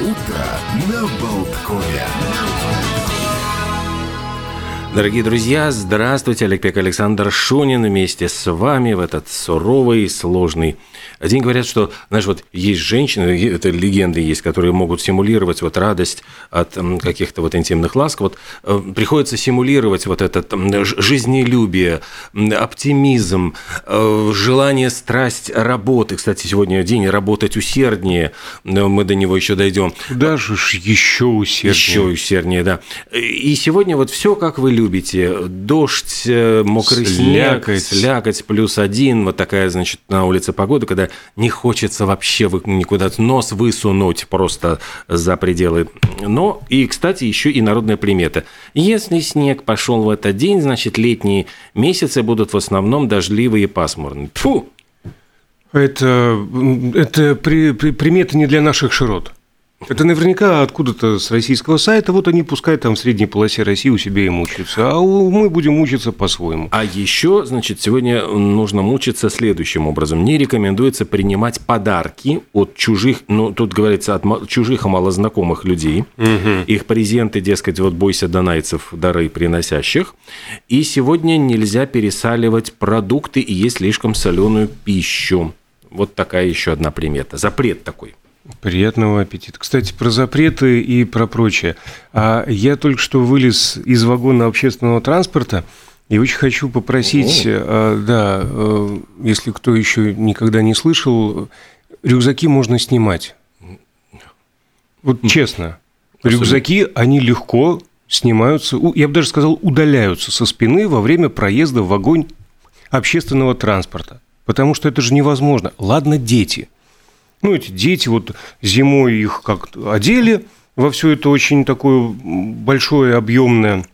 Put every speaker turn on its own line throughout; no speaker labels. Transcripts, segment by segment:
Утро на Болткове.
Дорогие друзья, здравствуйте. Олег Пек Александр Шунин вместе с вами в этот суровый, сложный день. Говорят, что, знаешь, вот есть женщины, это легенды есть, которые могут симулировать вот радость от каких-то вот интимных ласк. Вот э, приходится симулировать вот это жизнелюбие, оптимизм, э, желание, страсть работы. Кстати, сегодня день работать усерднее. Мы до него еще дойдем.
Даже еще усерднее.
Еще усерднее, да. И сегодня вот все, как вы любите. Дождь, э, мокрый
Слякоть.
снег, слякоть плюс один. Вот такая, значит, на улице погода, когда не хочется вообще никуда нос высунуть просто за пределы. Но и, кстати, еще и народная примета. Если снег пошел в этот день, значит, летние месяцы будут в основном дождливые и пасмурные. Фу!
Это, это при, при- примета не для наших широт. Это наверняка откуда-то с российского сайта. Вот они пускай там в средней полосе России у себя и мучаются. А мы будем мучиться по-своему.
А еще, значит, сегодня нужно мучиться следующим образом. Не рекомендуется принимать подарки от чужих, ну, тут говорится, от чужих и малознакомых людей. Их презенты, дескать, вот бойся донайцев, дары приносящих. И сегодня нельзя пересаливать продукты и есть слишком соленую пищу. Вот такая еще одна примета. Запрет такой.
Приятного аппетита. Кстати, про запреты и про прочее. А я только что вылез из вагона общественного транспорта и очень хочу попросить, а, да, э, если кто еще никогда не слышал, рюкзаки можно снимать. Вот честно, рюкзаки, они легко снимаются, я бы даже сказал, удаляются со спины во время проезда в вагон общественного транспорта. Потому что это же невозможно. Ладно, дети – ну, эти дети, вот зимой их как-то одели во все это очень такое большое, объемное,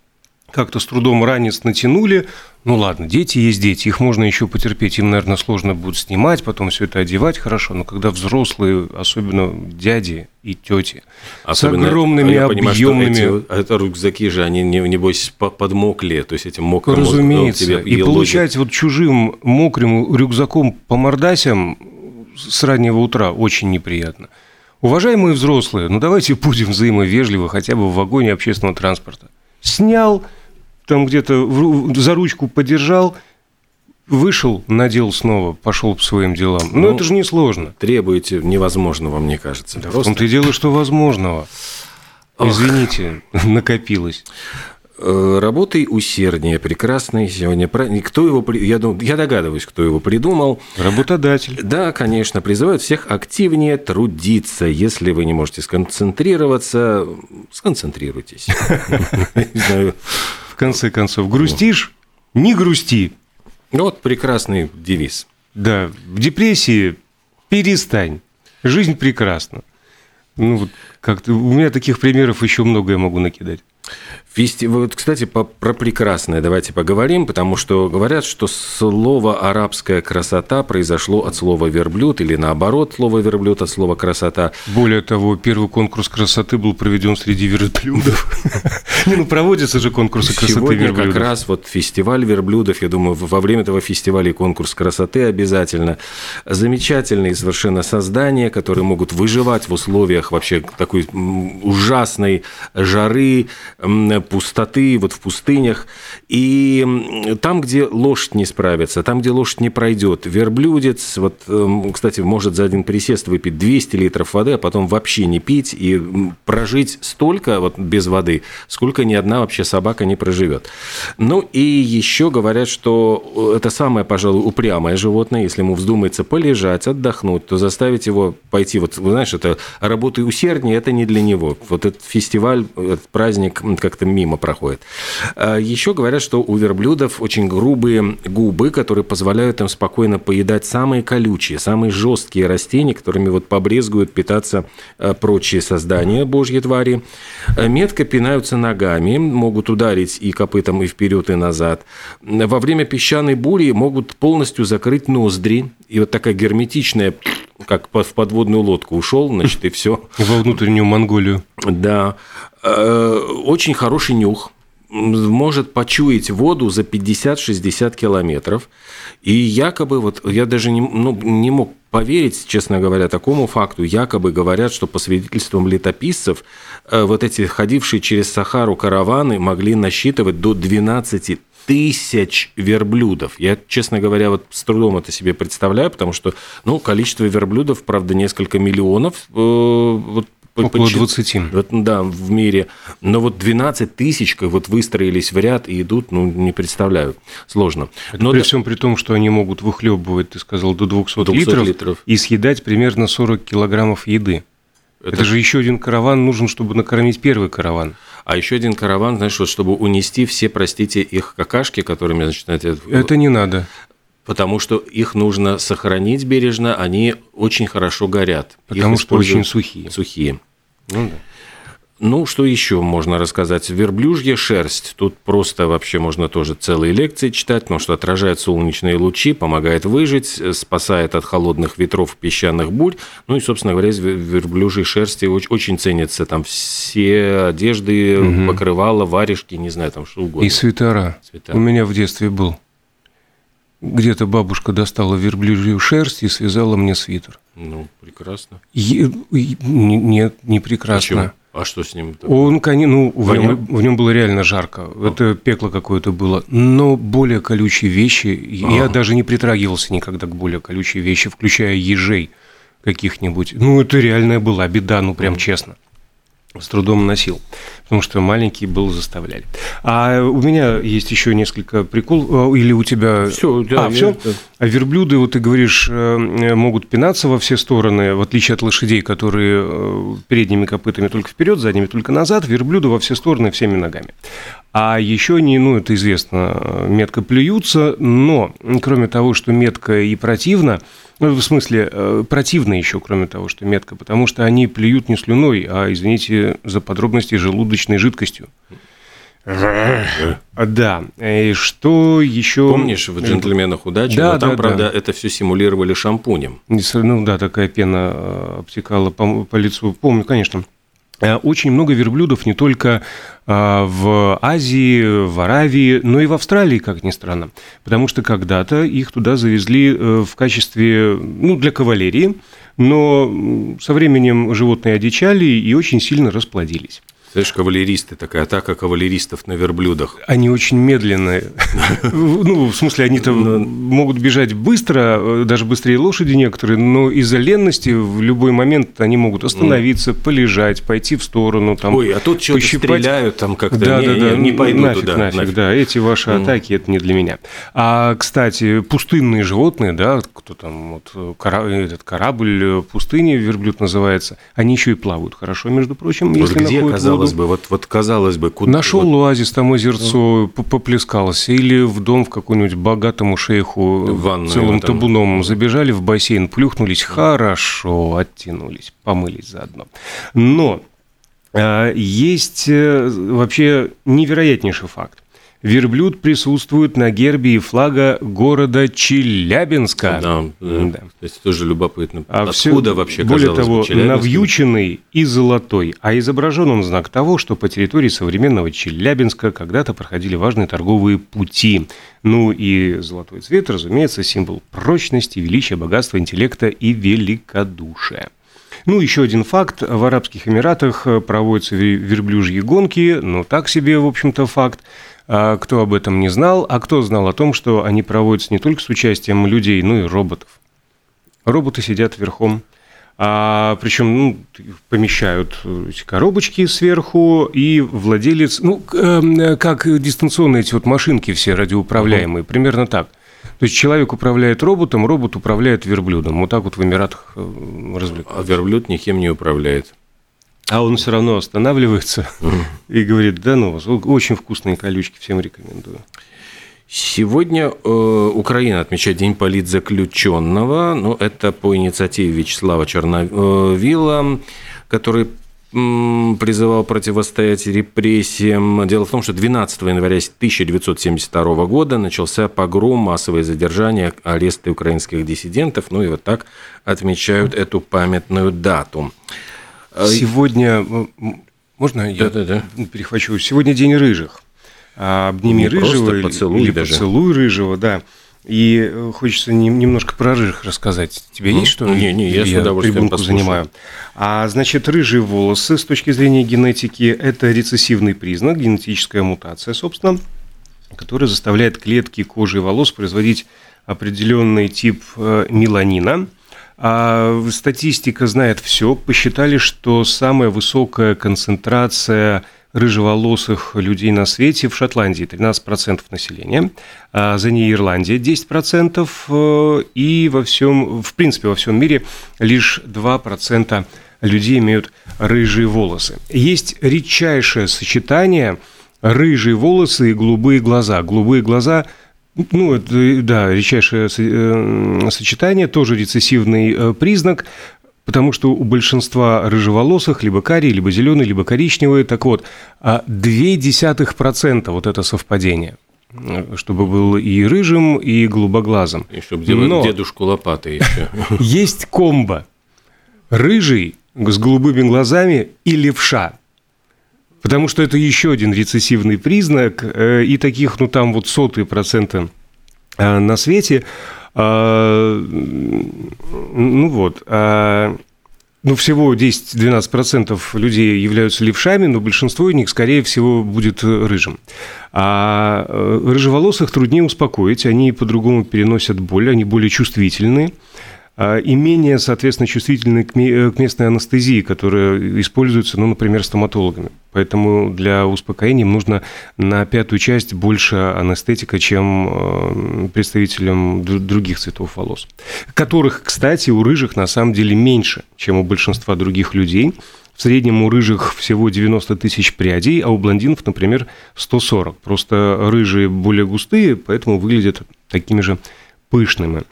как-то с трудом ранец натянули. Ну ладно, дети есть дети, их можно еще потерпеть, им, наверное, сложно будет снимать, потом все это одевать хорошо, но когда взрослые, особенно дяди и тети,
Особенно,
с огромными
я понимаю, что
объемными...
эти- это рюкзаки же, они, не- небось, по- подмокли, то есть этим мокрым
Разумеется.
тебе
И
елозит.
получать вот чужим мокрым рюкзаком по мордасям с раннего утра очень неприятно. Уважаемые взрослые, ну давайте будем взаимовежливы хотя бы в вагоне общественного транспорта. Снял, там где-то в за ручку подержал, вышел, надел снова, пошел по своим делам. Ну,
Ну,
это же несложно.
требуете невозможного, мне кажется.
В
Просто
том-то и дело, что возможного. Извините, накопилось.
Э, работай усерднее, прекрасный сегодня. Кто его, я, дум- я догадываюсь, кто его придумал.
Работодатель.
Да, конечно, призывают всех активнее трудиться. Если вы не можете сконцентрироваться, сконцентрируйтесь.
В конце концов, грустишь? Не грусти.
Вот прекрасный девиз.
Да, в депрессии перестань. Жизнь прекрасна. Ну, вот как-то у меня таких примеров еще много я могу накидать.
Вот, кстати, по- про прекрасное давайте поговорим, потому что говорят, что слово «арабская красота» произошло от слова «верблюд» или наоборот, слово «верблюд» от слова «красота».
Более того, первый конкурс красоты был проведен среди верблюдов. Не, ну проводятся же конкурсы красоты
Сегодня как
верблюдов.
раз вот фестиваль верблюдов, я думаю, во время этого фестиваля и конкурс красоты обязательно. Замечательные совершенно создания, которые могут выживать в условиях вообще такой ужасной жары, пустоты, вот в пустынях. И там, где лошадь не справится, там, где лошадь не пройдет, верблюдец, вот, м, кстати, может за один присест выпить 200 литров воды, а потом вообще не пить и прожить столько вот без воды, сколько ни одна вообще собака не проживет. Ну и еще говорят, что это самое, пожалуй, упрямое животное, если ему вздумается полежать, отдохнуть, то заставить его пойти, вот, знаешь, это работай усерднее, это не для него. Вот этот фестиваль, этот праздник как-то мимо проходит. А Еще говорят, что у верблюдов очень грубые губы, которые позволяют им спокойно поедать самые колючие, самые жесткие растения, которыми вот побрезгуют питаться э, прочие создания божьи твари. Э, Метко пинаются ногами, могут ударить и копытом, и вперед, и назад. Во время песчаной бури могут полностью закрыть ноздри. И вот такая герметичная, как в подводную лодку ушел, значит, и все.
Во внутреннюю Монголию.
Да. Э, Очень хороший нюх. может почуять воду за 50-60 километров. И якобы, вот я даже не, ну, не мог поверить, честно говоря, такому факту. Якобы говорят, что по свидетельствам летописцев, э, вот эти ходившие через Сахару караваны могли насчитывать до 12 тысяч верблюдов. Я, честно говоря, вот с трудом это себе представляю, потому что, ну, количество верблюдов, правда, несколько миллионов. Э, вот
Около 20.
Вот, да, в мире. Но вот 12 тысяч вот выстроились в ряд и идут, ну, не представляю. Сложно.
Это Но при да... всем при том, что они могут выхлебывать, ты сказал, до 200, 200 литров, литров и съедать примерно 40 килограммов еды. Это... это же еще один караван нужен, чтобы накормить первый караван.
А еще один караван, знаешь, вот чтобы унести все, простите, их какашки, которыми, значит,
это... Это не надо
потому что их нужно сохранить бережно, они очень хорошо горят.
Потому их что очень сухие.
Сухие. Ну, да. Ну, что еще можно рассказать? Верблюжья шерсть. Тут просто вообще можно тоже целые лекции читать, потому что отражает солнечные лучи, помогает выжить, спасает от холодных ветров песчаных бурь. Ну и, собственно говоря, из верблюжьей шерсти очень ценятся там все одежды, угу. покрывала, варежки, не знаю, там что угодно.
И свитера. свитера. У меня в детстве был. Где-то бабушка достала верблюжью шерсть и связала мне свитер.
Ну, прекрасно.
И, и, нет, не прекрасно. Почему?
А что с ним?
Он, ну, в нем, в нем было реально жарко. А. Это пекло какое-то было. Но более колючие вещи. А. Я даже не притрагивался никогда к более колючей вещи, включая ежей каких-нибудь. Ну, это реальная была беда, ну, прям а. честно с трудом носил, потому что маленький был заставляли. А у меня есть еще несколько прикол, э, или у тебя...
Все, да,
а, все? А верблюды, вот ты говоришь, э, могут пинаться во все стороны, в отличие от лошадей, которые э, передними копытами только вперед, задними только назад, верблюды во все стороны всеми ногами. А еще они, ну, это известно, метко плюются, но кроме того, что метко и противно, ну, в смысле, э, противно еще, кроме того, что метко, потому что они плюют не слюной, а, извините за подробности, желудочной жидкостью. Да. И что еще?
Помнишь в «Джентльменах удачи»? Да, Но там, да, правда, да. это все симулировали шампунем.
Ну да, такая пена э, обтекала по, по лицу. Помню, конечно. Э, очень много верблюдов не только э, в Азии, в Аравии, но и в Австралии, как ни странно. Потому что когда-то их туда завезли э, в качестве, ну, для кавалерии, но со временем животные одичали и очень сильно расплодились.
Знаешь, кавалеристы, такая атака кавалеристов на верблюдах.
Они очень медленные. Ну, в смысле, они там ну, могут бежать быстро, даже быстрее лошади некоторые, но из-за ленности в любой момент они могут остановиться, полежать, пойти в сторону, там,
Ой, а тут что-то стреляют там как-то,
да, да, да, не пойду нафиг, туда. Нафиг, да, эти ваши атаки, это не для меня. А, кстати, пустынные животные, да, кто там, вот, этот корабль пустыни, верблюд называется, они еще и плавают хорошо, между прочим,
вот если где, казалось казалось бы, вот, вот казалось бы,
куда... Нашел вот... оазис, там озерцо, поплескался, или в дом в какой-нибудь богатому шейху Ванную, целым там... табуном забежали в бассейн, плюхнулись, хорошо, оттянулись, помылись заодно. Но а, есть э, вообще невероятнейший факт верблюд присутствует на гербе и флага города Челябинска.
Да, да. да. То есть тоже любопытно.
А Откуда все, вообще, Более того, навьюченный и золотой, а изображен он знак того, что по территории современного Челябинска когда-то проходили важные торговые пути. Ну и золотой цвет, разумеется, символ прочности, величия, богатства, интеллекта и великодушия. Ну, еще один факт. В Арабских Эмиратах проводятся верблюжьи гонки, но так себе, в общем-то, факт. А кто об этом не знал, а кто знал о том, что они проводятся не только с участием людей, но и роботов. Роботы сидят верхом, а, причем ну, помещают эти коробочки сверху, и владелец, ну, эм, как дистанционные эти вот машинки все радиоуправляемые, угу. примерно так. То есть человек управляет роботом, робот управляет верблюдом. Вот так вот в Эмиратах э, развлекаются.
А верблюд никем не управляет.
А он все равно останавливается и говорит, да ну, очень вкусные колючки, всем рекомендую.
Сегодня э, Украина отмечает День политзаключенного. Ну, это по инициативе Вячеслава Черновила, который призывал противостоять репрессиям. Дело в том, что 12 января 1972 года начался погром, массовое задержание, аресты украинских диссидентов. Ну и вот так отмечают эту памятную дату.
А Сегодня, можно я да, да, да. перехвачу? Сегодня день рыжих. обними
Не просто
рыжего или-
поцелуй
или
даже.
поцелуй рыжего, да. И э, хочется не- немножко про рыжих рассказать. Тебе
Мгм.
есть что?
Не, не, я с удовольствием послушаю.
занимаю. А значит, рыжие волосы с точки зрения генетики – это рецессивный признак, генетическая мутация, собственно, которая заставляет клетки кожи и волос производить определенный тип э, меланина. А статистика знает все. Посчитали, что самая высокая концентрация рыжеволосых людей на свете в Шотландии 13% населения, а за ней Ирландия 10%, э, и во всем, в принципе, во всем мире лишь 2% людей имеют рыжие волосы. Есть редчайшее сочетание рыжие волосы и голубые глаза. Голубые глаза ну, это, да, редчайшее э, сочетание, тоже рецессивный э, признак, потому что у большинства рыжеволосых либо карие, либо зеленые, либо коричневые. Так вот, а 0,2% вот это совпадение, э, чтобы был и рыжим, и голубоглазым.
И чтобы делать
Но
дедушку лопатой еще.
есть комбо. Рыжий с голубыми глазами и левша. Потому что это еще один рецессивный признак, э, и таких, ну, там вот сотые процента э, на свете. А, Ну вот. а, Ну, всего 10-12% людей являются левшами, но большинство из них, скорее всего, будет рыжим. А э, рыжеволосых труднее успокоить, они по-другому переносят боль, они более чувствительны и менее, соответственно, чувствительны к ме- к местной анестезии, которая используется, ну, например, стоматологами. Поэтому для успокоения им нужно на пятую часть больше анестетика, чем э, представителям дру- других цветов волос. Которых, кстати, у рыжих на самом деле меньше, чем у большинства других людей. В среднем у рыжих всего 90 тысяч прядей, а у блондинов, например, 140. Просто рыжие более густые, поэтому выглядят такими же пышными.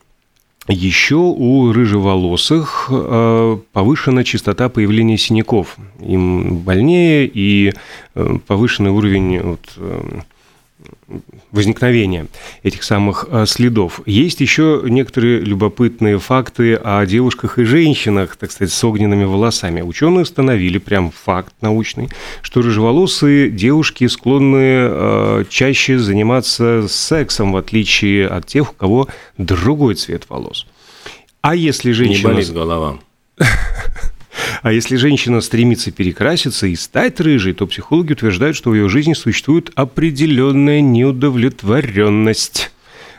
Еще у рыжеволосых э, повышена частота появления синяков. Им больнее и э, повышенный уровень вот, э, возникновения этих самых э, следов. Есть еще некоторые любопытные факты о девушках и женщинах, так сказать, с огненными волосами. Ученые установили, прям факт научный, что рыжеволосые девушки склонны э, чаще заниматься сексом, в отличие от тех, у кого другой цвет волос. А если
Не
женщина...
болит голова.
А если женщина стремится перекраситься и стать рыжей, то психологи утверждают, что в ее жизни существует определенная неудовлетворенность.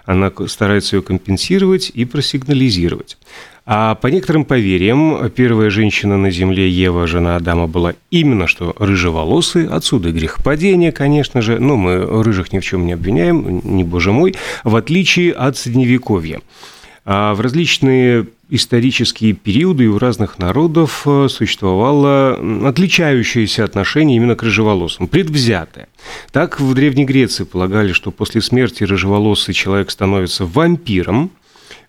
Она старается ее компенсировать и просигнализировать. А по некоторым поверьям, первая женщина на Земле, Ева, жена Адама, была именно что рыжеволосой, отсюда и грехопадение, конечно же, но мы рыжих ни в чем не обвиняем, не боже мой, в отличие от Средневековья. А в различные исторические периоды и у разных народов э, существовало отличающееся отношение именно к рыжеволосым, предвзятое. Так в Древней Греции полагали, что после смерти рыжеволосый человек становится вампиром,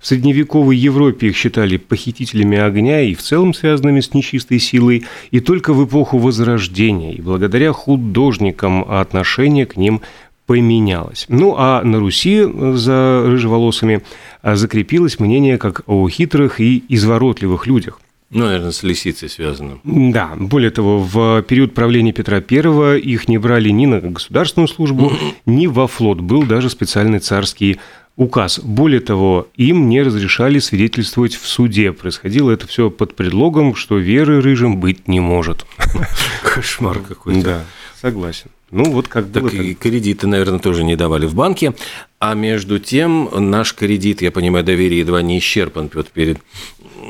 в средневековой Европе их считали похитителями огня и в целом связанными с нечистой силой, и только в эпоху Возрождения, и благодаря художникам отношение к ним поменялось. Ну, а на Руси э, за рыжеволосыми а, закрепилось мнение как о хитрых и изворотливых людях.
Ну, наверное, с лисицей связано.
Да, более того, в период правления Петра I их не брали ни на государственную службу, ни во флот. Был даже специальный царский указ. Более того, им не разрешали свидетельствовать в суде. Происходило это все под предлогом, что веры рыжим быть не может.
Кошмар какой-то.
Да, согласен. Ну, вот как было.
Так и кредиты, наверное, тоже не давали в банке. А между тем, наш кредит, я понимаю, доверие едва не исчерпан Петр, перед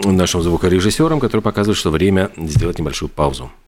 нашим звукорежиссером, который показывает, что время сделать небольшую паузу.